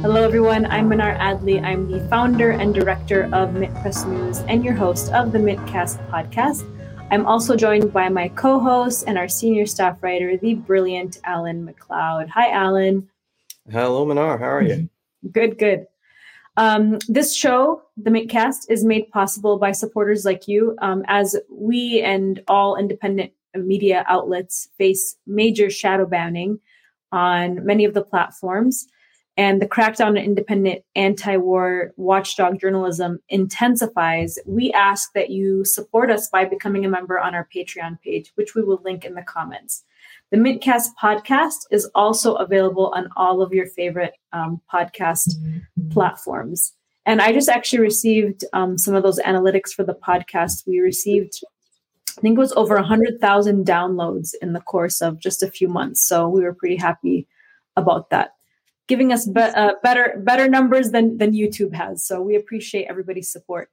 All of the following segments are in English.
Hello, everyone. I'm Mnar Adley. I'm the founder and director of MintPress News and your host of the Mintcast podcast. I'm also joined by my co host and our senior staff writer, the brilliant Alan MacLeod. Hi, Alan. Hello, Mnar. How are you? Good, good. Um, this show, the Mintcast, is made possible by supporters like you, um, as we and all independent media outlets face major shadow banning on many of the platforms. And the crackdown on independent anti war watchdog journalism intensifies. We ask that you support us by becoming a member on our Patreon page, which we will link in the comments. The Mintcast podcast is also available on all of your favorite um, podcast platforms. And I just actually received um, some of those analytics for the podcast. We received, I think it was over 100,000 downloads in the course of just a few months. So we were pretty happy about that, giving us be- uh, better better numbers than, than YouTube has. So we appreciate everybody's support.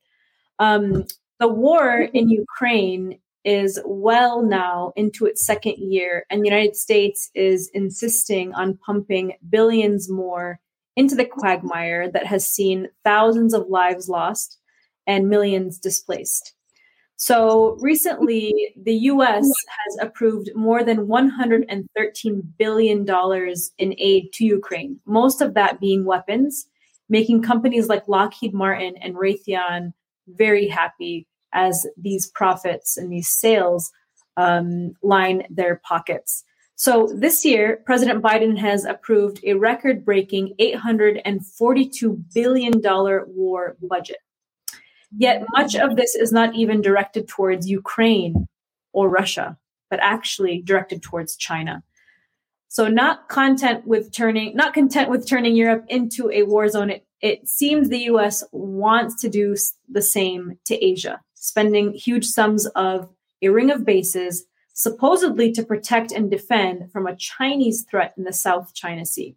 Um, the war in Ukraine is well now into its second year, and the United States is insisting on pumping billions more into the quagmire that has seen thousands of lives lost and millions displaced. So recently, the US has approved more than $113 billion in aid to Ukraine, most of that being weapons, making companies like Lockheed Martin and Raytheon very happy as these profits and these sales um, line their pockets. So this year, President Biden has approved a record breaking $842 billion war budget. Yet much of this is not even directed towards Ukraine or Russia, but actually directed towards China. So not content with turning not content with turning Europe into a war zone, it, it seems the US wants to do the same to Asia spending huge sums of a ring of bases, supposedly to protect and defend from a Chinese threat in the South China Sea.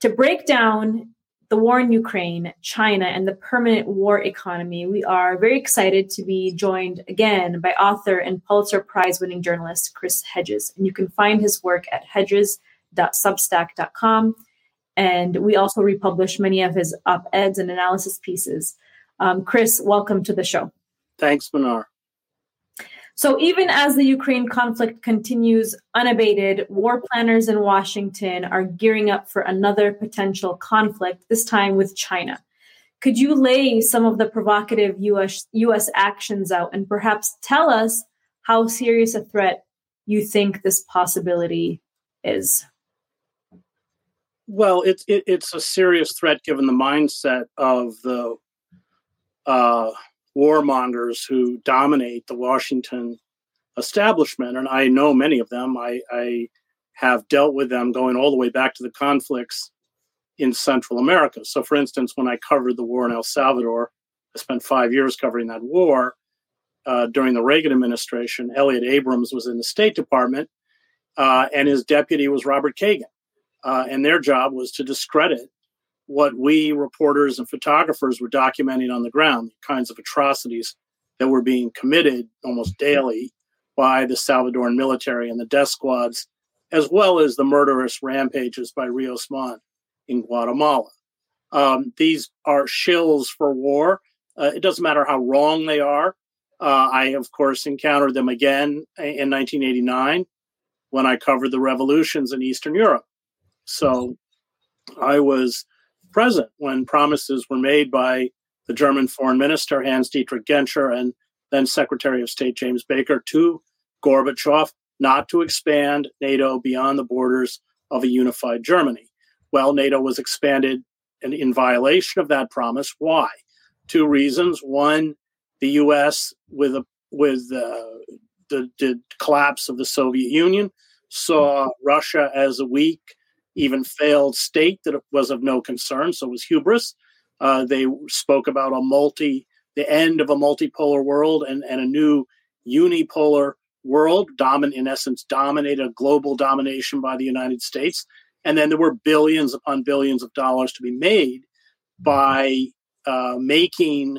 To break down the war in Ukraine, China, and the permanent war economy, we are very excited to be joined again by author and Pulitzer Prize winning journalist Chris Hedges. And you can find his work at hedges.substack.com. And we also republish many of his op eds and analysis pieces. Um, Chris, welcome to the show. Thanks, Mnar. So, even as the Ukraine conflict continues unabated, war planners in Washington are gearing up for another potential conflict, this time with China. Could you lay some of the provocative US, US actions out and perhaps tell us how serious a threat you think this possibility is? Well, it's it, it's a serious threat given the mindset of the uh, warmongers who dominate the Washington establishment. And I know many of them. I, I have dealt with them going all the way back to the conflicts in Central America. So, for instance, when I covered the war in El Salvador, I spent five years covering that war. Uh, during the Reagan administration, Elliott Abrams was in the State Department, uh, and his deputy was Robert Kagan. Uh, and their job was to discredit what we reporters and photographers were documenting on the ground, the kinds of atrocities that were being committed almost daily by the Salvadoran military and the death squads, as well as the murderous rampages by Rios Montt in Guatemala. Um, these are shills for war. Uh, it doesn't matter how wrong they are. Uh, I, of course, encountered them again in 1989 when I covered the revolutions in Eastern Europe. So I was present when promises were made by the German foreign minister Hans Dietrich Genscher and then Secretary of State James Baker to Gorbachev not to expand NATO beyond the borders of a unified Germany. Well, NATO was expanded in, in violation of that promise. Why? Two reasons. One, the U.S. with a, with uh, the, the collapse of the Soviet Union saw Russia as a weak even failed state that was of no concern. So it was hubris. Uh, they spoke about a multi, the end of a multipolar world and, and a new unipolar world, domin, in essence, dominated a global domination by the United States. And then there were billions upon billions of dollars to be made by uh, making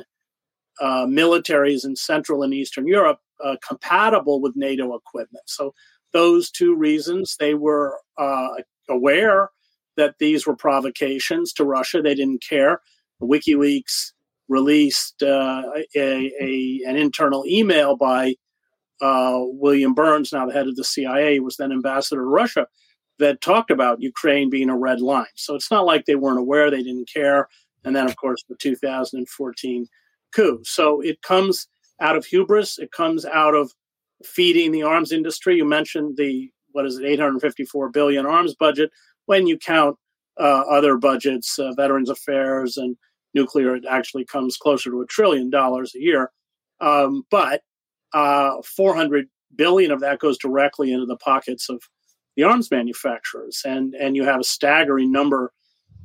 uh, militaries in Central and Eastern Europe uh, compatible with NATO equipment. So those two reasons, they were uh, aware that these were provocations to Russia. They didn't care. WikiLeaks released uh, a, a, an internal email by uh, William Burns, now the head of the CIA, was then ambassador to Russia, that talked about Ukraine being a red line. So it's not like they weren't aware, they didn't care. And then, of course, the 2014 coup. So it comes out of hubris, it comes out of feeding the arms industry. You mentioned the, what is it, 854 billion arms budget. When you count uh, other budgets, uh, Veterans Affairs and nuclear, it actually comes closer to a trillion dollars a year. Um, but uh, 400 billion of that goes directly into the pockets of the arms manufacturers, and and you have a staggering number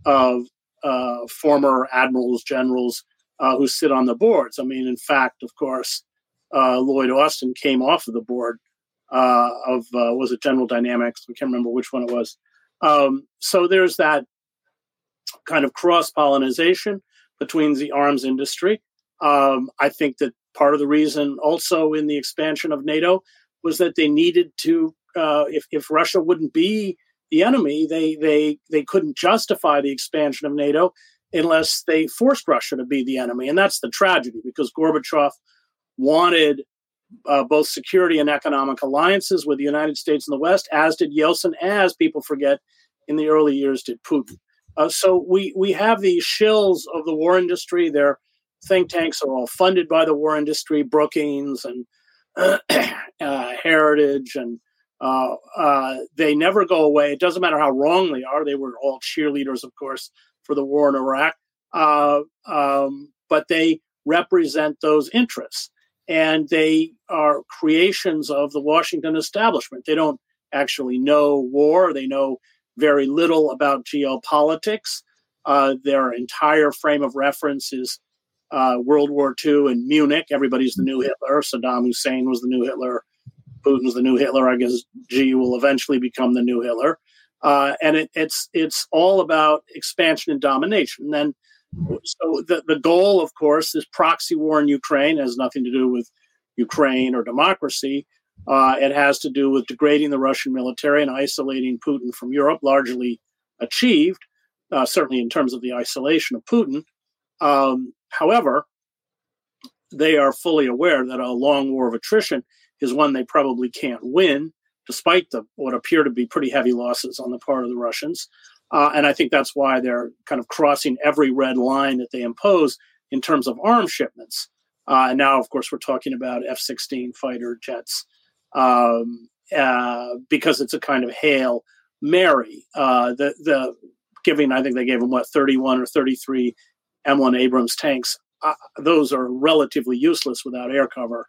of uh, former admirals, generals uh, who sit on the boards. I mean, in fact, of course, uh, Lloyd Austin came off of the board uh, of uh, was it General Dynamics? We can't remember which one it was. Um, so there's that kind of cross pollination between the arms industry. Um, I think that part of the reason also in the expansion of NATO was that they needed to, uh, if, if Russia wouldn't be the enemy, they, they, they couldn't justify the expansion of NATO unless they forced Russia to be the enemy. And that's the tragedy because Gorbachev wanted uh, both security and economic alliances with the United States and the West, as did Yeltsin, as people forget in the early years did Putin. Uh, so we we have these shills of the war industry. Their think tanks are all funded by the war industry, Brookings and uh, Heritage, and uh, uh, they never go away. It doesn't matter how wrong they are. They were all cheerleaders, of course, for the war in Iraq, uh, um, but they represent those interests, and they are creations of the Washington establishment. They don't actually know war. They know very little about geopolitics. Uh, their entire frame of reference is uh, World War II and Munich. Everybody's the new Hitler. Saddam Hussein was the new Hitler. Putin's the new Hitler. I guess Xi will eventually become the new Hitler. Uh, and it, it's it's all about expansion and domination. And then, so the, the goal, of course, is proxy war in Ukraine. Has nothing to do with Ukraine or democracy. Uh, it has to do with degrading the Russian military and isolating Putin from Europe, largely achieved, uh, certainly in terms of the isolation of Putin. Um, however, they are fully aware that a long war of attrition is one they probably can't win, despite the what appear to be pretty heavy losses on the part of the Russians. Uh, and I think that's why they're kind of crossing every red line that they impose in terms of arms shipments. Uh, and now, of course, we're talking about F 16 fighter jets um, uh, because it's a kind of hail Mary. Uh, the the giving I think they gave them what 31 or 33 M1 Abrams tanks. Uh, those are relatively useless without air cover.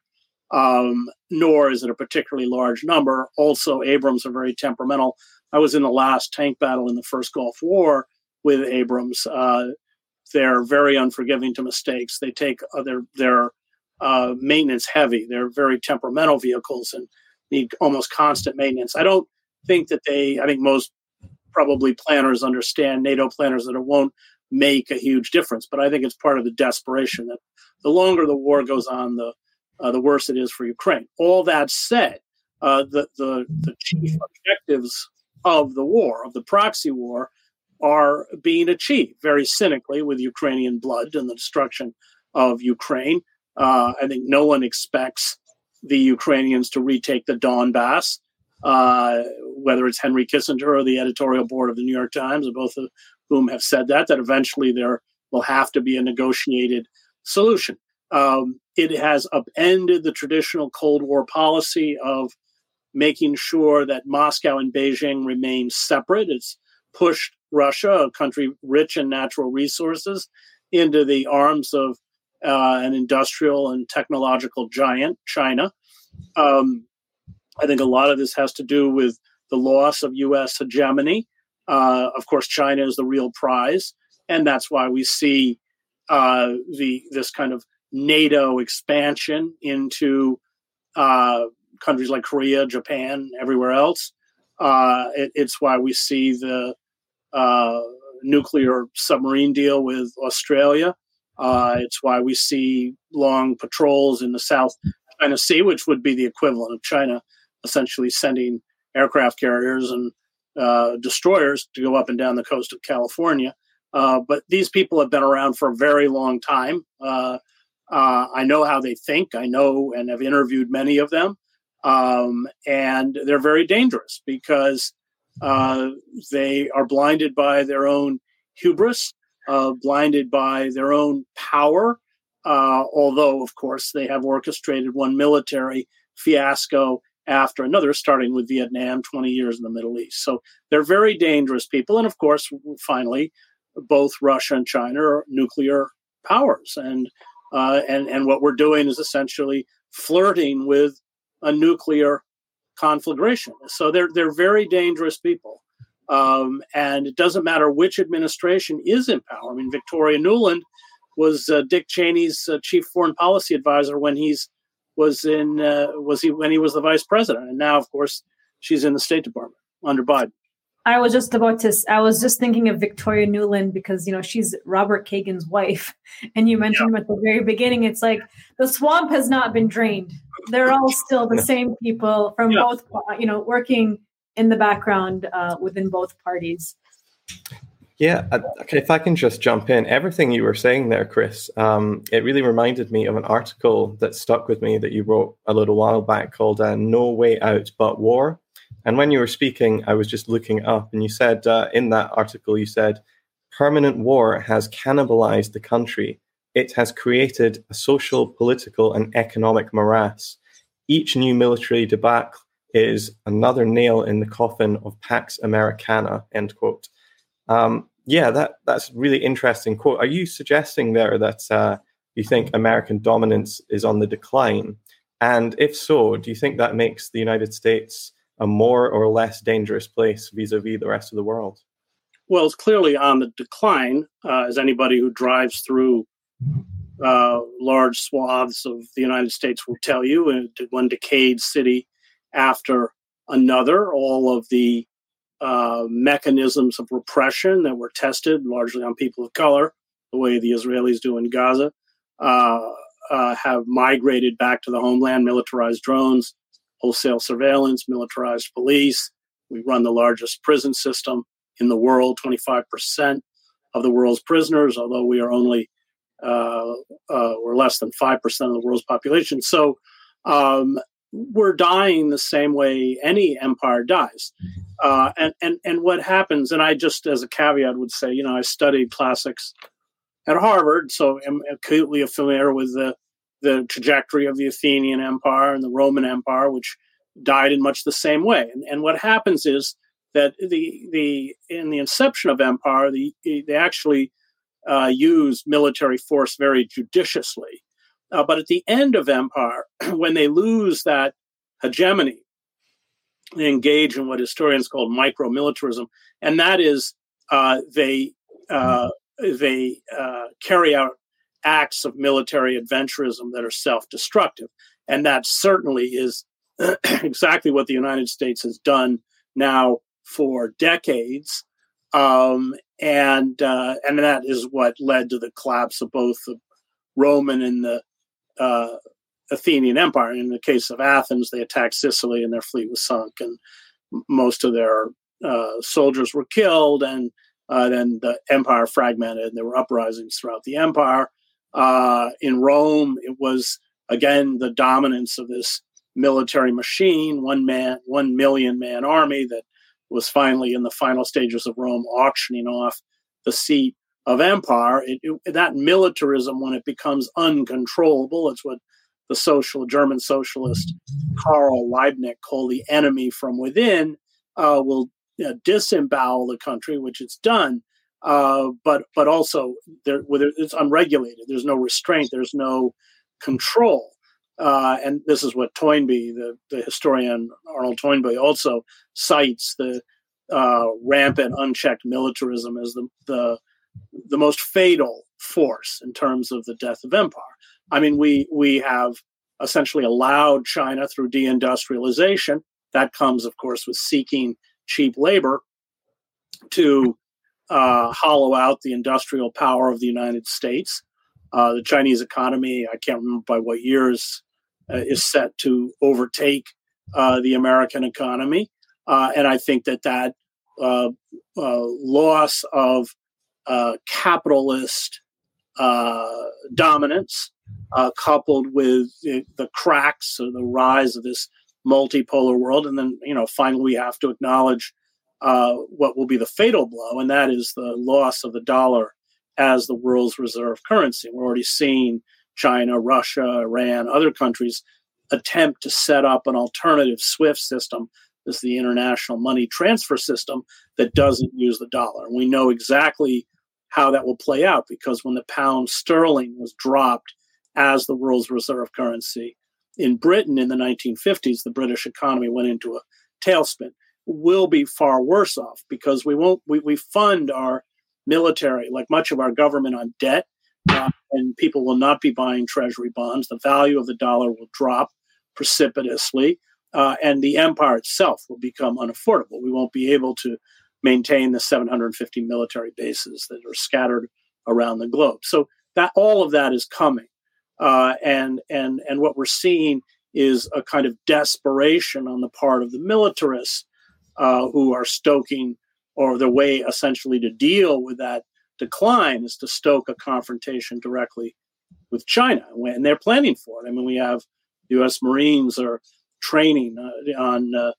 Um, nor is it a particularly large number. Also, Abrams are very temperamental. I was in the last tank battle in the first Gulf War with Abrams. Uh, they're very unforgiving to mistakes. They take uh, their their uh, maintenance heavy. They're very temperamental vehicles and need almost constant maintenance. I don't think that they, I think most probably planners understand, NATO planners, that it won't make a huge difference. But I think it's part of the desperation that the longer the war goes on, the uh, the worse it is for Ukraine. All that said, uh, the, the the chief objectives of the war, of the proxy war, are being achieved very cynically with Ukrainian blood and the destruction of Ukraine. Uh, I think no one expects the Ukrainians to retake the Donbass, uh, whether it's Henry Kissinger or the editorial board of the New York Times, both of whom have said that, that eventually there will have to be a negotiated solution. Um, it has upended the traditional Cold War policy of making sure that Moscow and Beijing remain separate. It's pushed Russia, a country rich in natural resources, into the arms of uh, an industrial and technological giant, China. Um, I think a lot of this has to do with the loss of U.S. hegemony. Uh, of course, China is the real prize, and that's why we see uh, the this kind of NATO expansion into uh, countries like Korea, Japan, everywhere else. Uh, it, it's why we see the uh, nuclear submarine deal with Australia. Uh, it's why we see long patrols in the South China Sea, which would be the equivalent of China essentially sending aircraft carriers and uh, destroyers to go up and down the coast of California. Uh, but these people have been around for a very long time. Uh, I know how they think. I know and have interviewed many of them. Um, and they're very dangerous because uh, they are blinded by their own hubris, uh, blinded by their own power. although, of course, they have orchestrated one military fiasco after another, starting with Vietnam, 20 years in the Middle East. So they're very dangerous people. And of course, finally, both Russia and China are nuclear powers. And, uh, and, and what we're doing is essentially flirting with a nuclear conflagration. So they're, they're very dangerous people. Um, and it doesn't matter which administration is in power. I mean, Victoria Nuland was uh, Dick Cheney's uh, chief foreign policy advisor when he's was in uh, was he when he was the vice president, and now of course she's in the State Department under Biden. I was just about to. I was just thinking of Victoria Nuland because you know she's Robert Kagan's wife, and you mentioned yeah. at the very beginning. It's like the swamp has not been drained. They're all still the same people from yeah. both, you know, working in the background uh, within both parties. Yeah, okay, if I can just jump in, everything you were saying there, Chris, um, it really reminded me of an article that stuck with me that you wrote a little while back called uh, No Way Out But War. And when you were speaking, I was just looking up, and you said uh, in that article, you said, permanent war has cannibalized the country. It has created a social, political, and economic morass. Each new military debacle is another nail in the coffin of Pax Americana, end quote. Um, yeah, that that's really interesting quote. Are you suggesting there that uh, you think American dominance is on the decline? And if so, do you think that makes the United States a more or less dangerous place vis-a-vis the rest of the world? Well, it's clearly on the decline, uh, as anybody who drives through uh, large swaths of the United States will tell you. And One decayed city after another, all of the uh, mechanisms of repression that were tested largely on people of color, the way the Israelis do in Gaza, uh, uh, have migrated back to the homeland, militarized drones, wholesale surveillance, militarized police. We run the largest prison system in the world, 25% of the world's prisoners, although we are only, uh, uh, we're less than 5% of the world's population. So um, we're dying the same way any empire dies. Uh, and, and, and what happens, and I just as a caveat would say, you know, I studied classics at Harvard, so I'm acutely familiar with the, the trajectory of the Athenian Empire and the Roman Empire, which died in much the same way. And, and what happens is that the, the in the inception of empire, the, they actually uh, use military force very judiciously. Uh, but at the end of empire, when they lose that hegemony, they engage in what historians call micro-militarism, and that is uh, they uh, they uh, carry out acts of military adventurism that are self-destructive, and that certainly is exactly what the United States has done now for decades. Um, and uh, and that is what led to the collapse of both the Roman and the uh, Athenian Empire. In the case of Athens, they attacked Sicily and their fleet was sunk, and most of their uh, soldiers were killed. And uh, then the empire fragmented, and there were uprisings throughout the empire. Uh, in Rome, it was again the dominance of this military machine, one man, one million man army that was finally in the final stages of Rome auctioning off the seat of empire, it, it, that militarism, when it becomes uncontrollable, it's what the social German socialist Karl Liebknecht called the enemy from within, uh, will know, disembowel the country, which it's done. Uh, but but also there, it's unregulated. There's no restraint. There's no control. Uh, and this is what Toynbee, the, the historian Arnold Toynbee, also cites the uh, rampant, unchecked militarism as the, the the most fatal force in terms of the death of empire. I mean, we we have essentially allowed China through deindustrialization. That comes, of course, with seeking cheap labor to uh, hollow out the industrial power of the United States. Uh, the Chinese economy, I can't remember by what years, uh, is set to overtake uh, the American economy, uh, and I think that that uh, loss of capitalist dominance, coupled with the, the cracks or the rise of this multipolar world, and then you know finally we have to acknowledge uh, what will be the fatal blow, and that is the loss of the dollar as the world's reserve currency. We're already seeing China, Russia, Iran, other countries attempt to set up an alternative SWIFT system This is the international money transfer system that doesn't use the dollar. And we know exactly how that will play out because when the pound sterling was dropped as the world's reserve currency in Britain in the 1950s, the British economy went into a tailspin. We'll be far worse off because we won't, we, we fund our military, like much of our government, on debt. Uh, and people will not be buying treasury bonds. The value of the dollar will drop precipitously uh, and the empire itself will become unaffordable. We won't be able to maintain the 750 military bases that are scattered around the globe. So that all of that is coming, uh, and and and what we're seeing is a kind of desperation on the part of the militarists uh, who are stoking, or the way essentially to deal with that decline is to stoke a confrontation directly with China, and they're planning for it. I mean, we have U.S. Marines are training uh, on uh,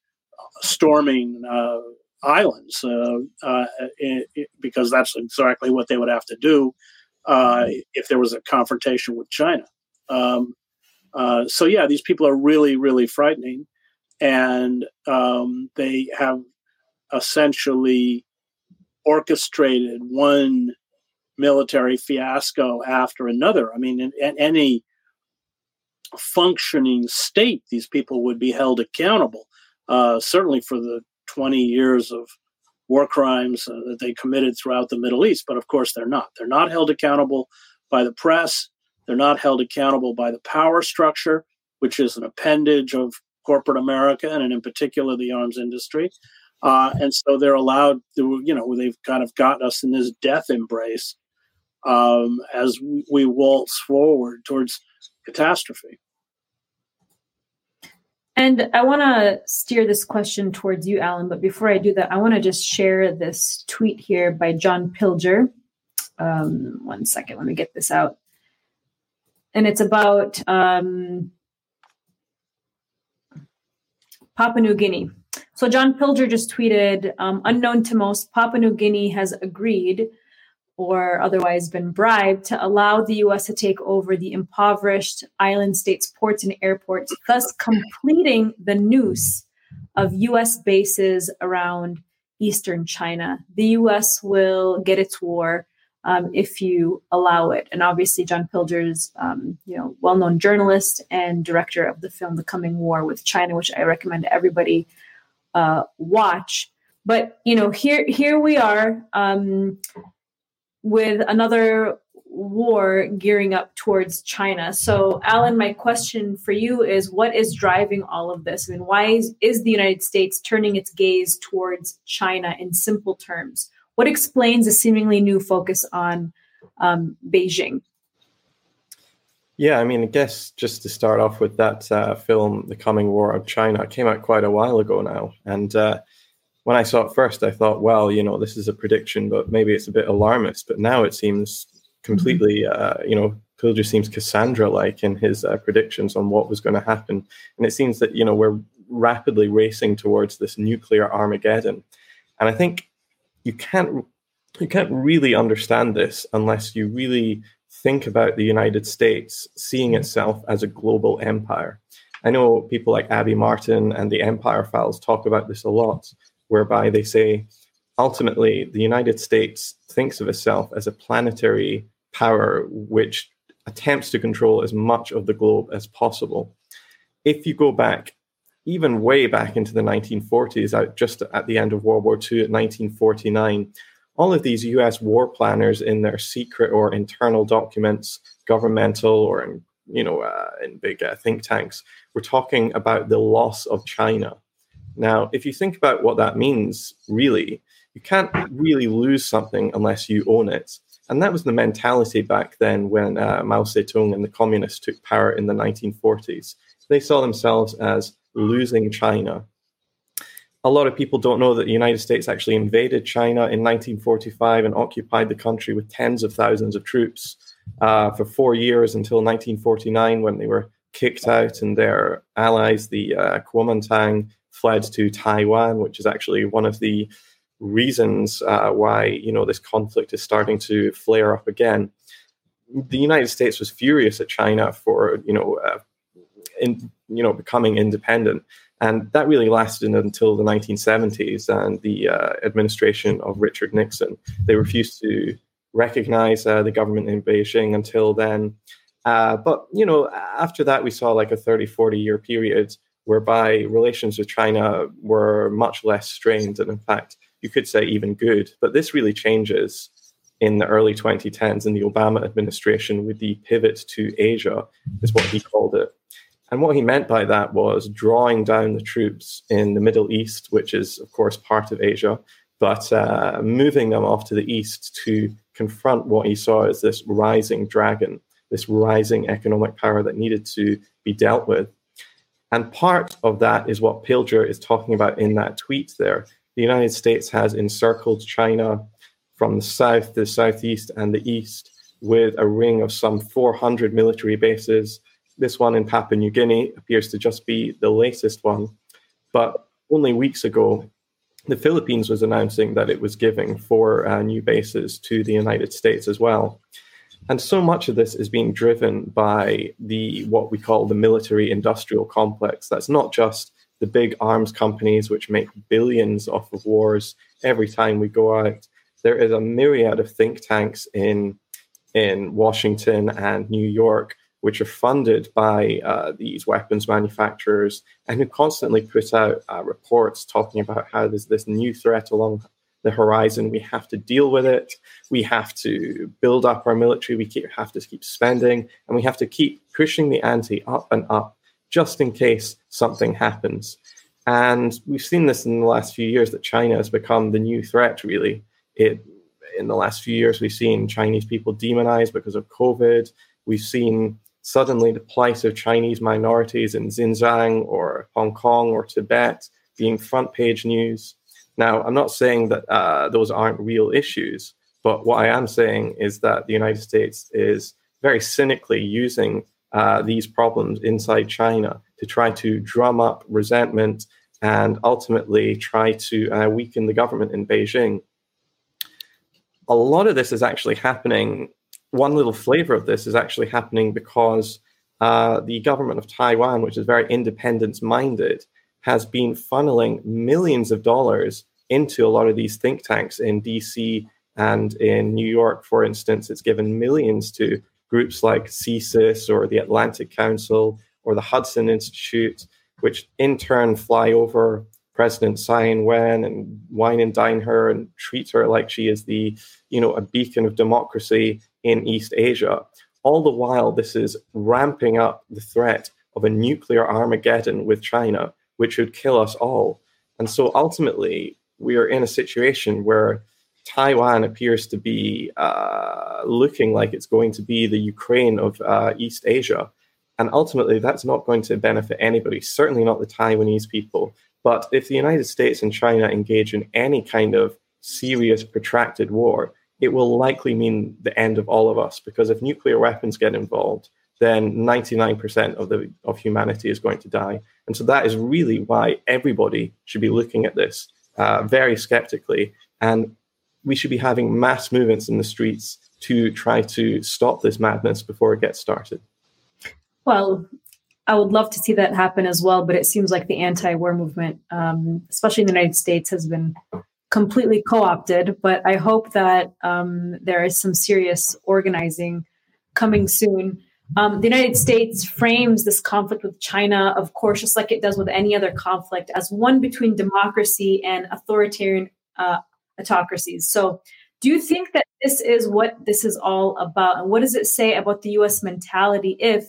storming uh, islands it, it, because that's exactly what they would have to do if there was a confrontation with China. Um, so yeah, these people are really, really frightening, and um, they have essentially orchestrated one military fiasco after another. I mean, in, in any functioning state, these people would be held accountable. Uh, certainly for the 20 years of war crimes uh, that they committed throughout the Middle East. But of course, they're not. They're not held accountable by the press. They're not held accountable by the power structure, which is an appendage of corporate America and in particular the arms industry. Uh, and so they're allowed to, you know, they've kind of got us in this death embrace um, as we, we waltz forward towards catastrophe. And I want to steer this question towards you, Alan. But before I do that, I want to just share this tweet here by John Pilger. Um, one second, let me get this out. And it's about um, Papua New Guinea. So John Pilger just tweeted, um, unknown to most, Papua New Guinea has agreed or otherwise been bribed to allow the US to take over the impoverished island states' ports and airports, thus completing the noose of US bases around eastern China. The US will get its war. Um, if you allow it, and obviously John Pilger's, um, you know, well-known journalist and director of the film *The Coming War with China*, which I recommend everybody uh, watch. But you know, here here we are. Um, with another war gearing up towards China. So, Alan, my question for you is what is driving all of this? I mean, why is, is the United States turning its gaze towards China in simple terms? What explains a seemingly new focus on um, Beijing? Yeah, I mean, I guess just to start off with that uh, film, The Coming War of China, came out quite a while ago now. And uh, when I saw it first, I thought, well, you know, this is a prediction, but maybe it's a bit alarmist. But now it seems completely, mm-hmm. uh, you know, Pilger seems Cassandra-like in his uh, predictions on what was going to happen, and it seems that you know we're rapidly racing towards this nuclear Armageddon. And I think you can't you can't really understand this unless you really think about the United States seeing mm-hmm. itself as a global empire. I know people like Abby Martin and the Empire Files talk about this a lot whereby they say ultimately the United States thinks of itself as a planetary power which attempts to control as much of the globe as possible. If you go back, even way back into the 1940s, out just at the end of World War II, at 1949, all of these US war planners in their secret or internal documents, governmental or in, you know, uh, in big uh, think tanks, were talking about the loss of China now, if you think about what that means, really, you can't really lose something unless you own it. And that was the mentality back then when uh, Mao Zedong and the communists took power in the 1940s. They saw themselves as losing China. a lot of people don't know that the United States actually invaded China in 1945 and occupied the country with tens of thousands of troops uh, for four years until 1949 when they were kicked out and their allies, the uh, Kuomintang, fled to Taiwan, which is actually one of the reasons uh, why you know this conflict is starting to flare up again. The United States was furious at China for you know uh, in you know becoming independent, and that really lasted until the 1970s and the uh, administration of Richard Nixon. They refused to recognize uh, the government in Beijing until then. Uh, but you know after that we saw like a 30 40 year period whereby relations with China were much less strained and in fact you could say even good. But this really changes in the early 2010s in the Obama administration with the pivot to Asia, is what he called it. And what he meant by that was drawing down the troops in the Middle East, which is, of course, part of Asia, but uh, moving them off to the east to confront what he saw as this rising dragon, this rising economic power that needed to be dealt with. And part of that is what Pilger is talking about in that tweet there, the United States has encircled China from the south, the southeast, and the east with a ring of some 400 military bases. This one in Papua New Guinea appears to just be the latest one. But only weeks ago, the Philippines was announcing that it was giving four uh, new bases to the United States as well. And so much of this is being driven by the what we call the military industrial complex. That's not just the big arms companies which make billions off of wars every time we go out. There is a myriad of think tanks in in Washington and New York which are funded by uh, these weapons manufacturers and who constantly put out uh, reports talking about how there's this new threat along the horizon. We have to deal with it. We have to build up our military. We keep, have to keep spending, and we have to keep pushing the ante up and up just in case something happens. And we've seen this in the last few years that China has become the new threat, really. It, in the last few years, we've seen Chinese people demonized because of COVID. We've seen suddenly the plight of Chinese minorities in Xinjiang or Hong Kong or Tibet being front page news. Now, I'm not saying that uh, those aren't real issues, but what I am saying is that the United States is very cynically using uh, these problems inside China to try to drum up resentment and ultimately try to uh, weaken the government in Beijing. A lot of this is actually happening. One little flavor of this is actually happening because uh, the government of Taiwan, which is very independence minded, has been funneling millions of dollars into a lot of these think tanks in DC and in New York, for instance. It's given millions to groups like CSIS or the Atlantic Council or the Hudson Institute, which in turn fly over President Tsai Ing-wen and wine and dine her and treat her like she is the, you know, a beacon of democracy in East Asia. All the while, this is ramping up the threat of a nuclear Armageddon with China, which would kill us all. And so ultimately, we are in a situation where Taiwan appears to be uh, looking like it's going to be the Ukraine of uh, East Asia. And ultimately, that's not going to benefit anybody, certainly not the Taiwanese people. But if the United States and China engage in any kind of serious, protracted war, it will likely mean the end of all of us. Because if nuclear weapons get involved, then 99% of the of humanity is going to die. And so that is really why everybody should be looking at this uh, very skeptically. And we should be having mass movements in the streets to try to stop this madness before it gets started. Well, I would love to see that happen as well, but it seems like the anti-war movement, um, especially in the United States, has been completely co-opted. But I hope that um, there is some serious organizing coming soon. Um, the United States frames this conflict with China, of course, just like it does with any other conflict, as one between democracy and authoritarian uh, autocracies. So, do you think that this is what this is all about? And what does it say about the US mentality if,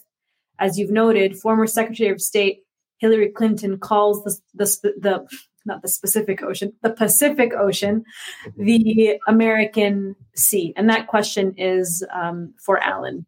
as you've noted, former Secretary of State Hillary Clinton calls the, the, the not the Pacific Ocean, the Pacific Ocean, the American Sea? And that question is um, for Alan.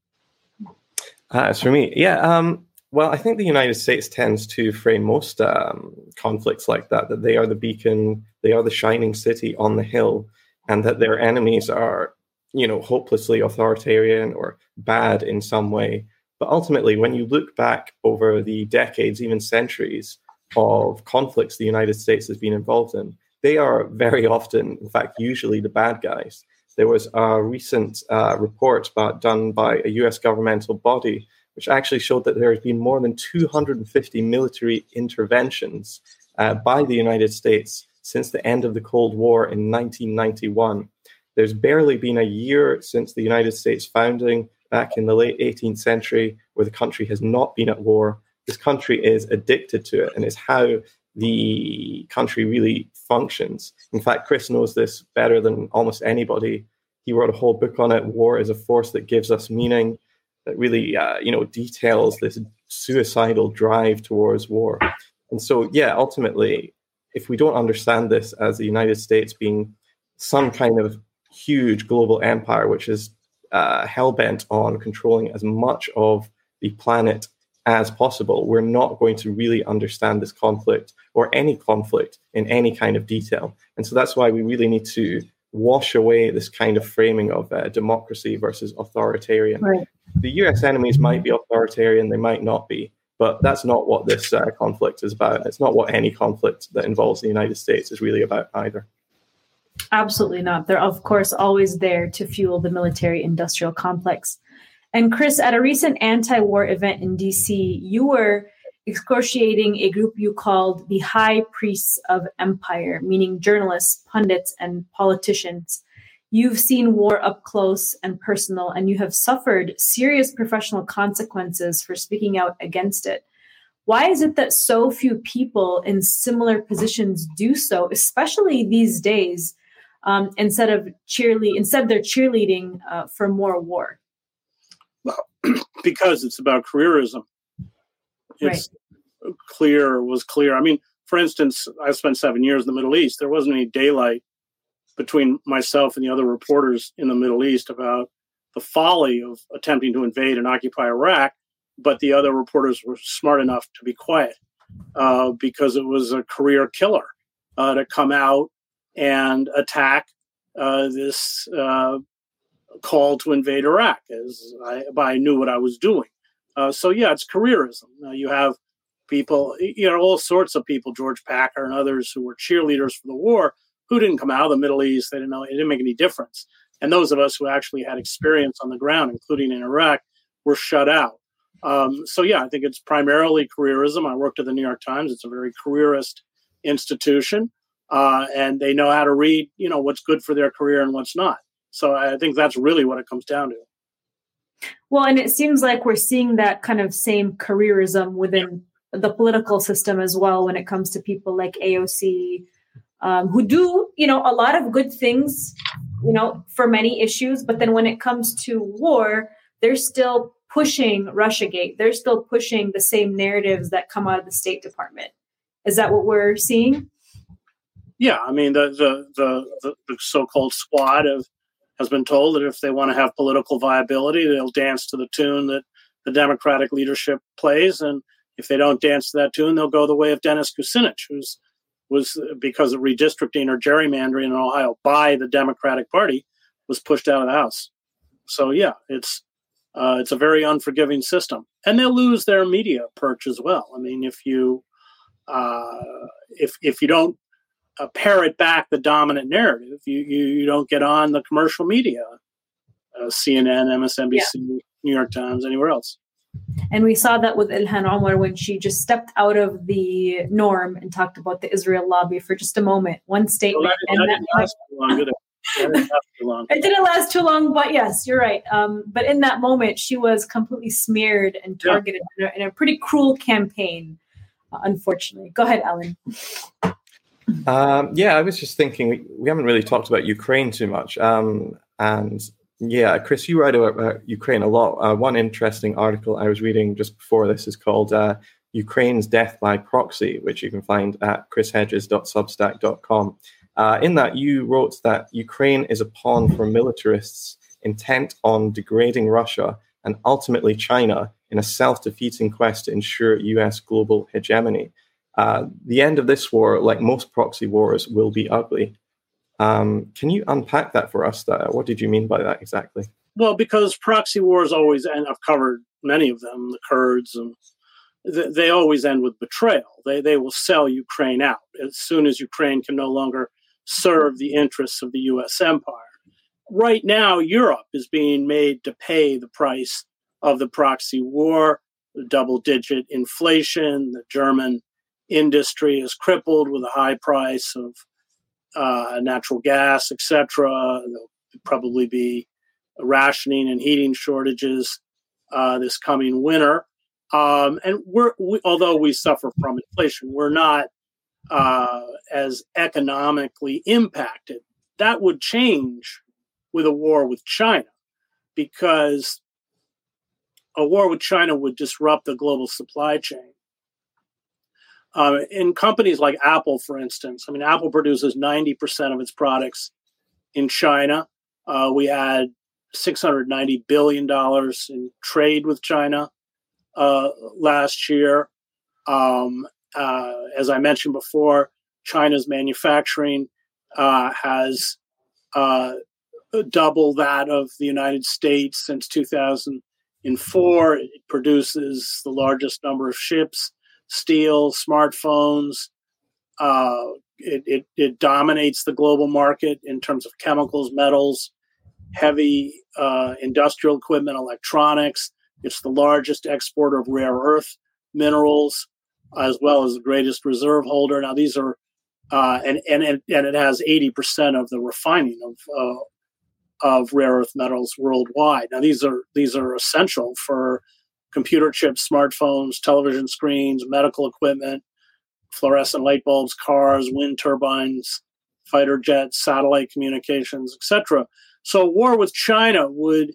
Uh, as for me, yeah, um, Well, I think the United States tends to frame most um, conflicts like that, that they are the beacon, they are the shining city on the hill, and that their enemies are, you know, hopelessly authoritarian or bad in some way. But ultimately, when you look back over the decades, even centuries of conflicts the United States has been involved in, they are very often, in fact, usually the bad guys. There was a recent uh, report about, done by a US governmental body which actually showed that there has been more than 250 military interventions uh, by the United States since the end of the Cold War in 1991. There's barely been a year since the United States founding back in the late 18th century where the country has not been at war. This country is addicted to it, and it's how the country really functions. In fact, Chris knows this better than almost anybody. He wrote a whole book on it War is a Force That Gives Us Meaning that really uh, you know details this suicidal drive towards war. And so, yeah, ultimately, if we don't understand this as the United States being some kind of huge global empire, which is uh, hell bent on controlling as much of the planet as possible, we're not going to really understand this conflict or any conflict in any kind of detail. And so that's why we really need to wash away this kind of framing of uh, democracy versus authoritarian. Right. The US enemies might be authoritarian, they might not be, but that's not what this uh, conflict is about. It's not what any conflict that involves the United States is really about either. Absolutely not. They're, of course, always there to fuel the military industrial complex. And Chris, at a recent anti war event in DC, you were excoriating a group you called the High Priests of Empire, meaning journalists, pundits, and politicians. You've seen war up close and personal, and you have suffered serious professional consequences for speaking out against it. Why is it that so few people in similar positions do so, especially these days, um, instead of cheerlead instead they're cheerleading uh, for more war? Because it's about careerism it's right. clear was clear. I mean, for instance, I spent seven years in the Middle East. There wasn't any daylight between myself and the other reporters in the Middle East about the folly of attempting to invade and occupy Iraq, but the other reporters were smart enough to be quiet uh, because it was a career killer uh, to come out and attack uh, this uh, call to invade Iraq, as I, I knew what I was doing. Uh, so yeah, it's careerism. Uh, you have people, you know, all sorts of people, George Packer and others who were cheerleaders for the war, who didn't come out of the Middle East. They didn't know it didn't make any difference. And those of us who actually had experience on the ground, including in Iraq, were shut out. Um, so yeah, I think it's primarily careerism. I worked at the New York Times. It's a very careerist institution, uh, and they know how to read, you know, what's good for their career and what's not. So I think that's really what it comes down to. Well, and it seems like we're seeing that kind of same careerism within the political system as well when it comes to people like AOC, um, who do, you know, a lot of good things, you know, for many issues. But then when it comes to war, they're still pushing Russiagate. They're still pushing the same narratives that come out of the State Department. Is that what we're seeing? Yeah, I mean the the the, the, the so-called squad of has been told that if they want to have political viability, they'll dance to the tune that the Democratic leadership plays. And if they don't dance to that tune, they'll go the way of Dennis Kucinich, who's was because of redistricting or gerrymandering in Ohio by the Democratic Party, was pushed out of the House. So yeah, it's uh, it's a very unforgiving system, and they'll lose their media perch as well. I mean, if you uh, if if you don't uh, parrot back the dominant narrative. You, you, you don't get on the commercial media, uh, CNN, MSNBC, yeah. New York Times, anywhere else. And we saw that with Ilhan Omar when she just stepped out of the norm and talked about the Israel lobby for just a moment, one statement. Well, that, and that, that last too long, did it? Didn't it didn't last too long, but yes, you're right. Um, but in that moment, she was completely smeared and targeted yeah. in, a, in, a, pretty cruel campaign, uh, unfortunately. Go ahead, Ellen. Um, yeah, I was just thinking we, we haven't really talked about Ukraine too much. Um, and yeah, Chris, you write about Ukraine a lot. Uh, one interesting article I was reading just before this is called uh, Ukraine's Death by Proxy, which you can find at chrishedges.substack.com. Uh, in that, you wrote that Ukraine is a pawn for militarists intent on degrading Russia and ultimately China in a self defeating quest to ensure US global hegemony. Uh, the end of this war, like most proxy wars, will be ugly. Um, can you unpack that for us? That, what did you mean by that exactly? Well, because proxy wars always, and I've covered many of them, the Kurds, and they always end with betrayal. They, they will sell Ukraine out as soon as Ukraine can no longer serve the interests of the US empire. Right now, Europe is being made to pay the price of the proxy war, the double digit inflation, the German industry is crippled with a high price of uh, natural gas, etc. There'll probably be rationing and heating shortages uh, this coming winter. Um, and we're we, although we suffer from inflation, we're not uh, as economically impacted. That would change with a war with China, because a war with China would disrupt the global supply chain. Uh, in companies like Apple, for instance, I mean, Apple produces 90% of its products in China. Uh, we had $690 billion in trade with China uh, last year. Um, uh, as I mentioned before, China's manufacturing uh, has double that of the United States since 2004. It produces the largest number of ships steel, smartphones. Uh, it, it, it, dominates the global market in terms of chemicals, metals, heavy uh, industrial equipment, electronics. It's the largest exporter of rare earth minerals, as well as the greatest reserve holder. Now, these are, uh, and, and, and it has 80% of the refining of, uh, of rare earth metals worldwide. Now, these are, these are essential for computer chips, smartphones, television screens, medical equipment, fluorescent light bulbs, cars, wind turbines, fighter jets, satellite communications, etc. So, war with China would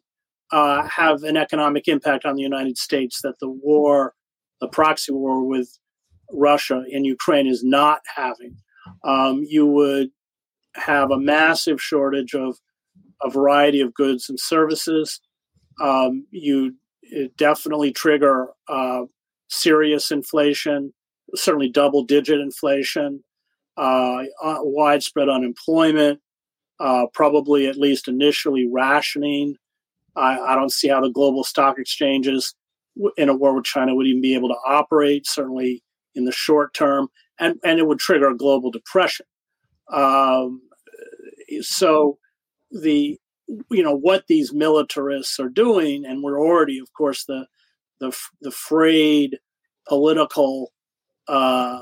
uh, have an economic impact on the United States that the war, the proxy war with Russia in Ukraine, is not having. Um, you would have a massive shortage of a variety of goods and services. Um, you definitely trigger uh, serious inflation, certainly double digit inflation, uh, uh, widespread unemployment, uh, probably at least initially rationing. I, I, don't see how the global stock exchanges in a war with China would even be able to operate, certainly in the short term, and, and it would trigger a global depression. Um, so the you know what these militarists are doing, and we're already, of course, the the the frayed political uh,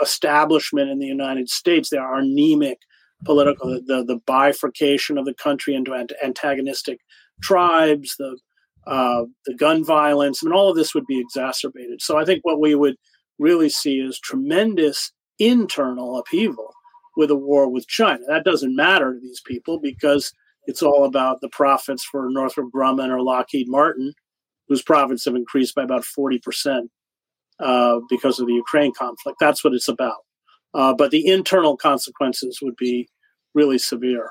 establishment in the United States. They are anemic political, the the bifurcation of the country into antagonistic tribes, the uh, the gun violence. I mean, all of this would be exacerbated. So I think what we would really see is tremendous internal upheaval with a war with China. That doesn't matter to these people because it's all about the profits for Northrop Grumman or Lockheed Martin, whose profits have increased by about 40% uh, because of the Ukraine conflict. That's what it's about. Uh, but the internal consequences would be really severe.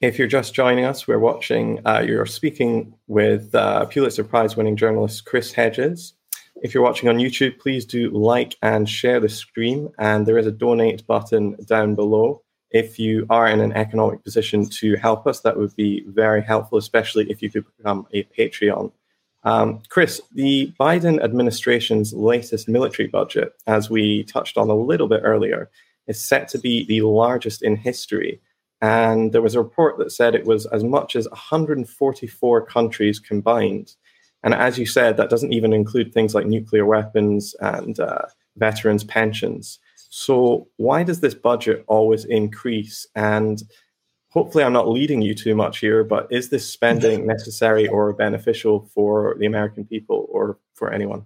If you're just joining us, we're watching, uh, you're speaking with uh, Pulitzer Prize winning journalist Chris Hedges. If you're watching on YouTube, please do like and share the stream. And there is a donate button down below. If you are in an economic position to help us, that would be very helpful, especially if you could become a Patreon. Um, Chris, the Biden administration's latest military budget, as we touched on a little bit earlier, is set to be the largest in history. And there was a report that said it was as much as 144 countries combined. And as you said, that doesn't even include things like nuclear weapons and uh, veterans' pensions. So, why does this budget always increase? And hopefully, I'm not leading you too much here, but is this spending necessary or beneficial for the American people or for anyone?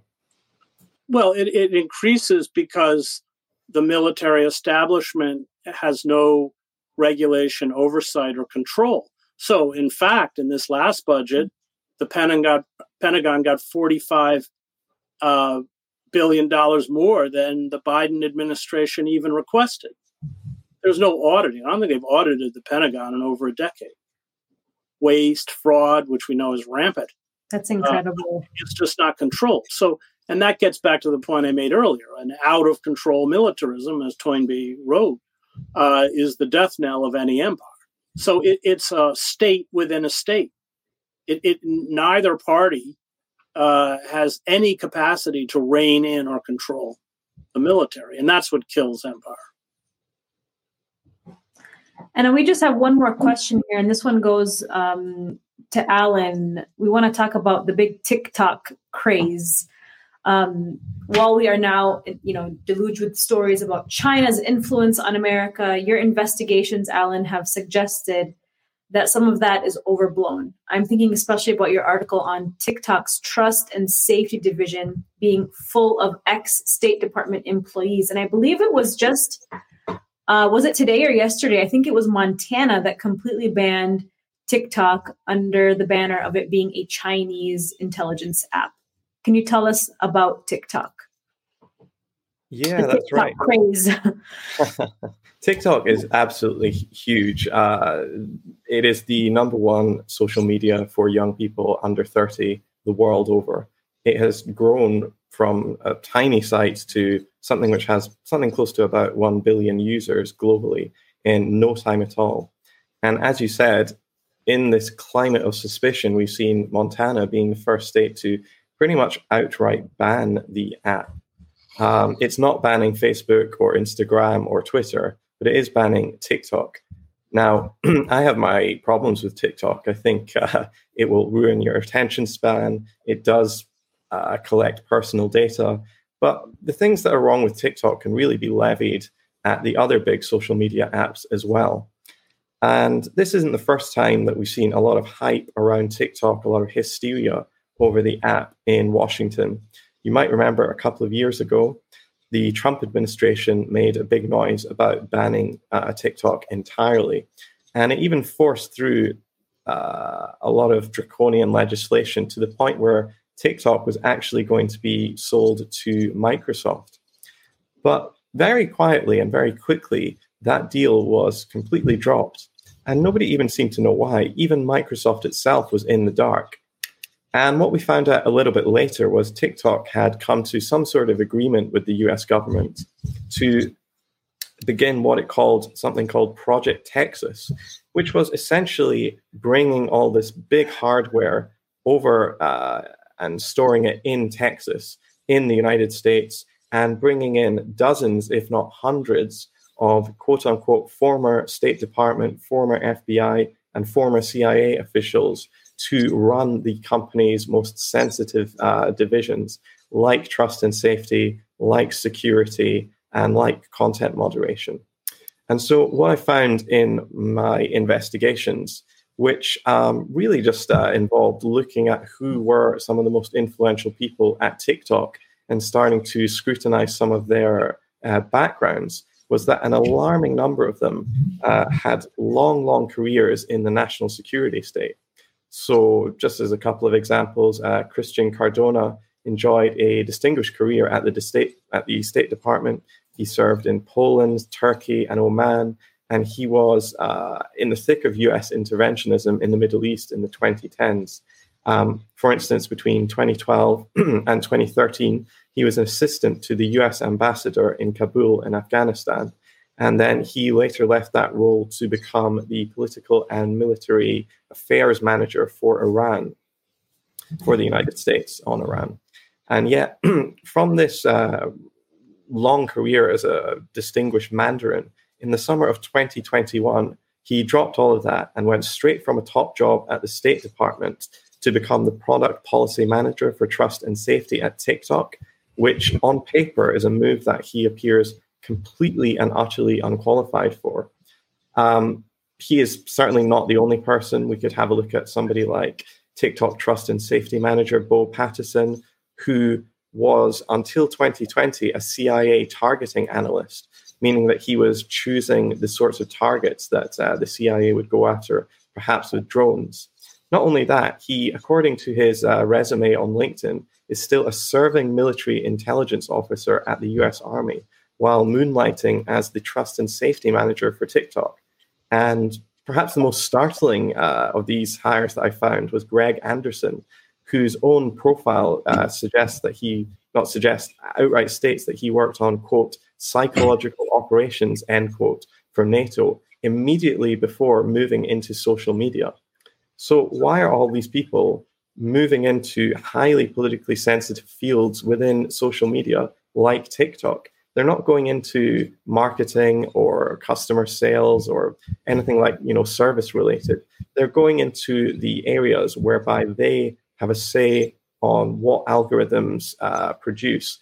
Well, it, it increases because the military establishment has no regulation, oversight, or control. So, in fact, in this last budget, the Pentagon got, Pentagon got 45 uh, billion dollars more than the Biden administration even requested. There's no auditing. I don't think they've audited the Pentagon in over a decade. waste, fraud, which we know is rampant. That's incredible. Uh, it's just not controlled. So, and that gets back to the point I made earlier an out of control militarism, as Toynbee wrote, uh, is the death knell of any empire. So it, it's a state within a state. It, it neither party uh, has any capacity to rein in or control the military, and that's what kills empire. And we just have one more question here, and this one goes um, to Alan. We want to talk about the big TikTok craze. Um, while we are now, you know, deluged with stories about China's influence on America, your investigations, Alan, have suggested that some of that is overblown. I'm thinking especially about your article on TikTok's trust and safety division being full of ex State Department employees. And I believe it was just, uh, was it today or yesterday? I think it was Montana that completely banned TikTok under the banner of it being a Chinese intelligence app. Can you tell us about TikTok? Yeah, that's TikTok right. Craze. TikTok is absolutely huge. Uh, it is the number one social media for young people under 30 the world over. It has grown from a tiny site to something which has something close to about 1 billion users globally in no time at all. And as you said, in this climate of suspicion, we've seen Montana being the first state to pretty much outright ban the app. Um, it's not banning Facebook or Instagram or Twitter, but it is banning TikTok. Now, I have my problems with TikTok. I think uh, it will ruin your attention span. It does uh, collect personal data. But the things that are wrong with TikTok can really be levied at the other big social media apps as well. And this isn't the first time that we've seen a lot of hype around TikTok, a lot of hysteria over the app in Washington. You might remember a couple of years ago, the Trump administration made a big noise about banning uh, TikTok entirely. And it even forced through uh, a lot of draconian legislation to the point where TikTok was actually going to be sold to Microsoft. But very quietly and very quickly, that deal was completely dropped. And nobody even seemed to know why. Even Microsoft itself was in the dark. And what we found out a little bit later was TikTok had come to some sort of agreement with the US government to begin what it called something called Project Texas, which was essentially bringing all this big hardware over uh, and storing it in Texas, in the United States, and bringing in dozens, if not hundreds, of quote unquote former State Department, former FBI, and former CIA officials to run the company's most sensitive uh, divisions, like trust and safety, like security, and like content moderation. And so, what I found in my investigations, which um, really just uh, involved looking at who were some of the most influential people at TikTok and starting to scrutinize some of their uh, backgrounds, was that an alarming number of them uh, had long, long careers in the national security state. So, just as a couple of examples, uh, Christian Cardona enjoyed a distinguished career at the State at the State Department. He served in Poland, Turkey, and Oman, and he was uh, in the thick of U.S. interventionism in the Middle East in the 2010s. Um, for instance, between 2012 and 2013, he was an assistant to the U.S. ambassador in Kabul in Afghanistan, and then he later left that role to become the political and military affairs manager for Iran, for the United States on Iran. And yet, from this uh, long career as a distinguished Mandarin, in the summer of 2021, he dropped all of that and went straight from a top job at the State Department to become the product policy manager for trust and safety at TikTok, which on paper is a move that he appears completely and utterly unqualified for. Um, he is certainly not the only person. We could have a look at somebody like TikTok Trust and Safety Manager Bo Patterson, who was until 2020 a CIA targeting analyst, meaning that he was choosing the sorts of targets that uh, the CIA would go after, perhaps with drones. Not only that, he, according to his uh, resume on LinkedIn, is still a serving military intelligence officer at the US Army, while moonlighting as the trust and safety manager for TikTok. And perhaps the most startling uh, of these hires that I found was Greg Anderson, whose own profile uh, suggests that he, not suggests, outright states that he worked on, quote, psychological operations, end quote, for NATO immediately before moving into social media. So, why are all these people moving into highly politically sensitive fields within social media like TikTok? They're not going into marketing or customer sales or anything like you know service related. They're going into the areas whereby they have a say on what algorithms uh, produce.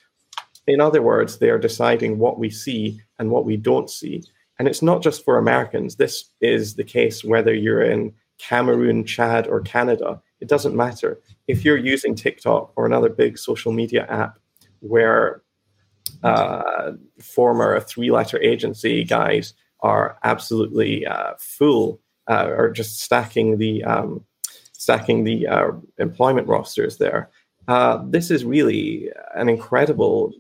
In other words, they are deciding what we see and what we don't see. And it's not just for Americans. This is the case whether you're in Cameroon, Chad, or Canada. It doesn't matter. If you're using TikTok or another big social media app where uh, former three letter agency guys are absolutely uh, full uh, or just stacking the um, stacking the uh, employment rosters there. Uh, this is really an incredible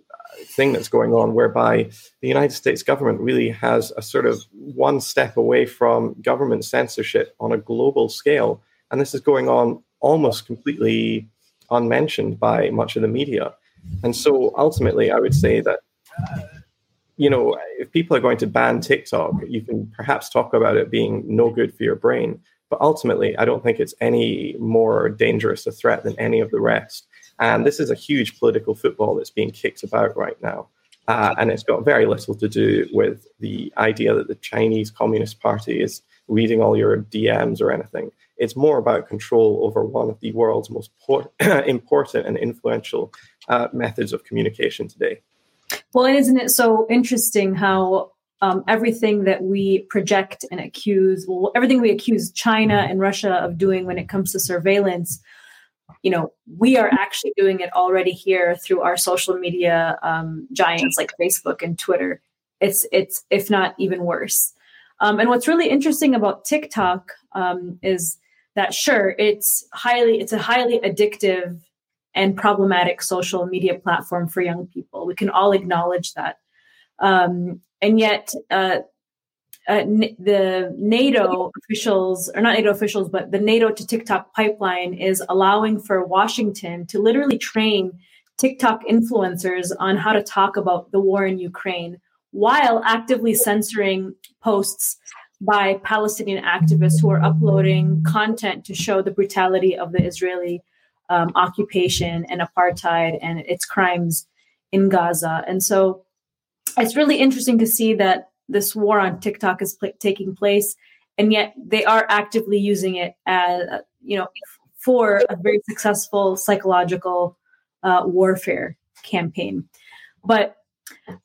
thing that's going on whereby the United States government really has a sort of one step away from government censorship on a global scale. And this is going on almost completely unmentioned by much of the media. And so ultimately, I would say that, you know, if people are going to ban TikTok, you can perhaps talk about it being no good for your brain. But ultimately, I don't think it's any more dangerous a threat than any of the rest. And this is a huge political football that's being kicked about right now. Uh, and it's got very little to do with the idea that the Chinese Communist Party is reading all your DMs or anything. It's more about control over one of the world's most por- important and influential uh, methods of communication today. Well, isn't it so interesting how um, everything that we project and accuse, well, everything we accuse China and Russia of doing when it comes to surveillance, you know we are actually doing it already here through our social media um, giants like facebook and twitter it's it's if not even worse um, and what's really interesting about tiktok um, is that sure it's highly it's a highly addictive and problematic social media platform for young people. We can all acknowledge that. Um, and yet uh, uh, the NATO officials, or not NATO officials, but the NATO to TikTok pipeline is allowing for Washington to literally train TikTok influencers on how to talk about the war in Ukraine while actively censoring posts by Palestinian activists who are uploading content to show the brutality of the Israeli um, occupation and apartheid and its crimes in Gaza. And so it's really interesting to see that this war on TikTok is pl- taking place, and yet they are actively using it as you know for a very successful psychological uh, warfare campaign. But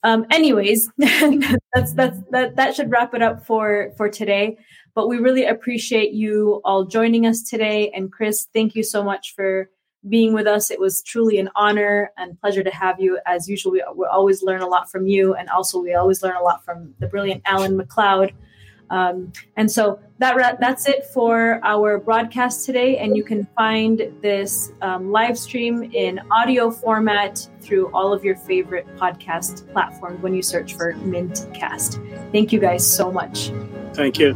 um, anyways, that's that's that that should wrap it up for for today. But we really appreciate you all joining us today, and Chris, thank you so much for being with us. It was truly an honor and pleasure to have you. As usual, we, we always learn a lot from you, and also we always learn a lot from the brilliant Alan MacLeod. Um, and so that that's it for our broadcast today. And you can find this um, live stream in audio format through all of your favorite podcast platforms when you search for Mintcast. Thank you guys so much. Thank you.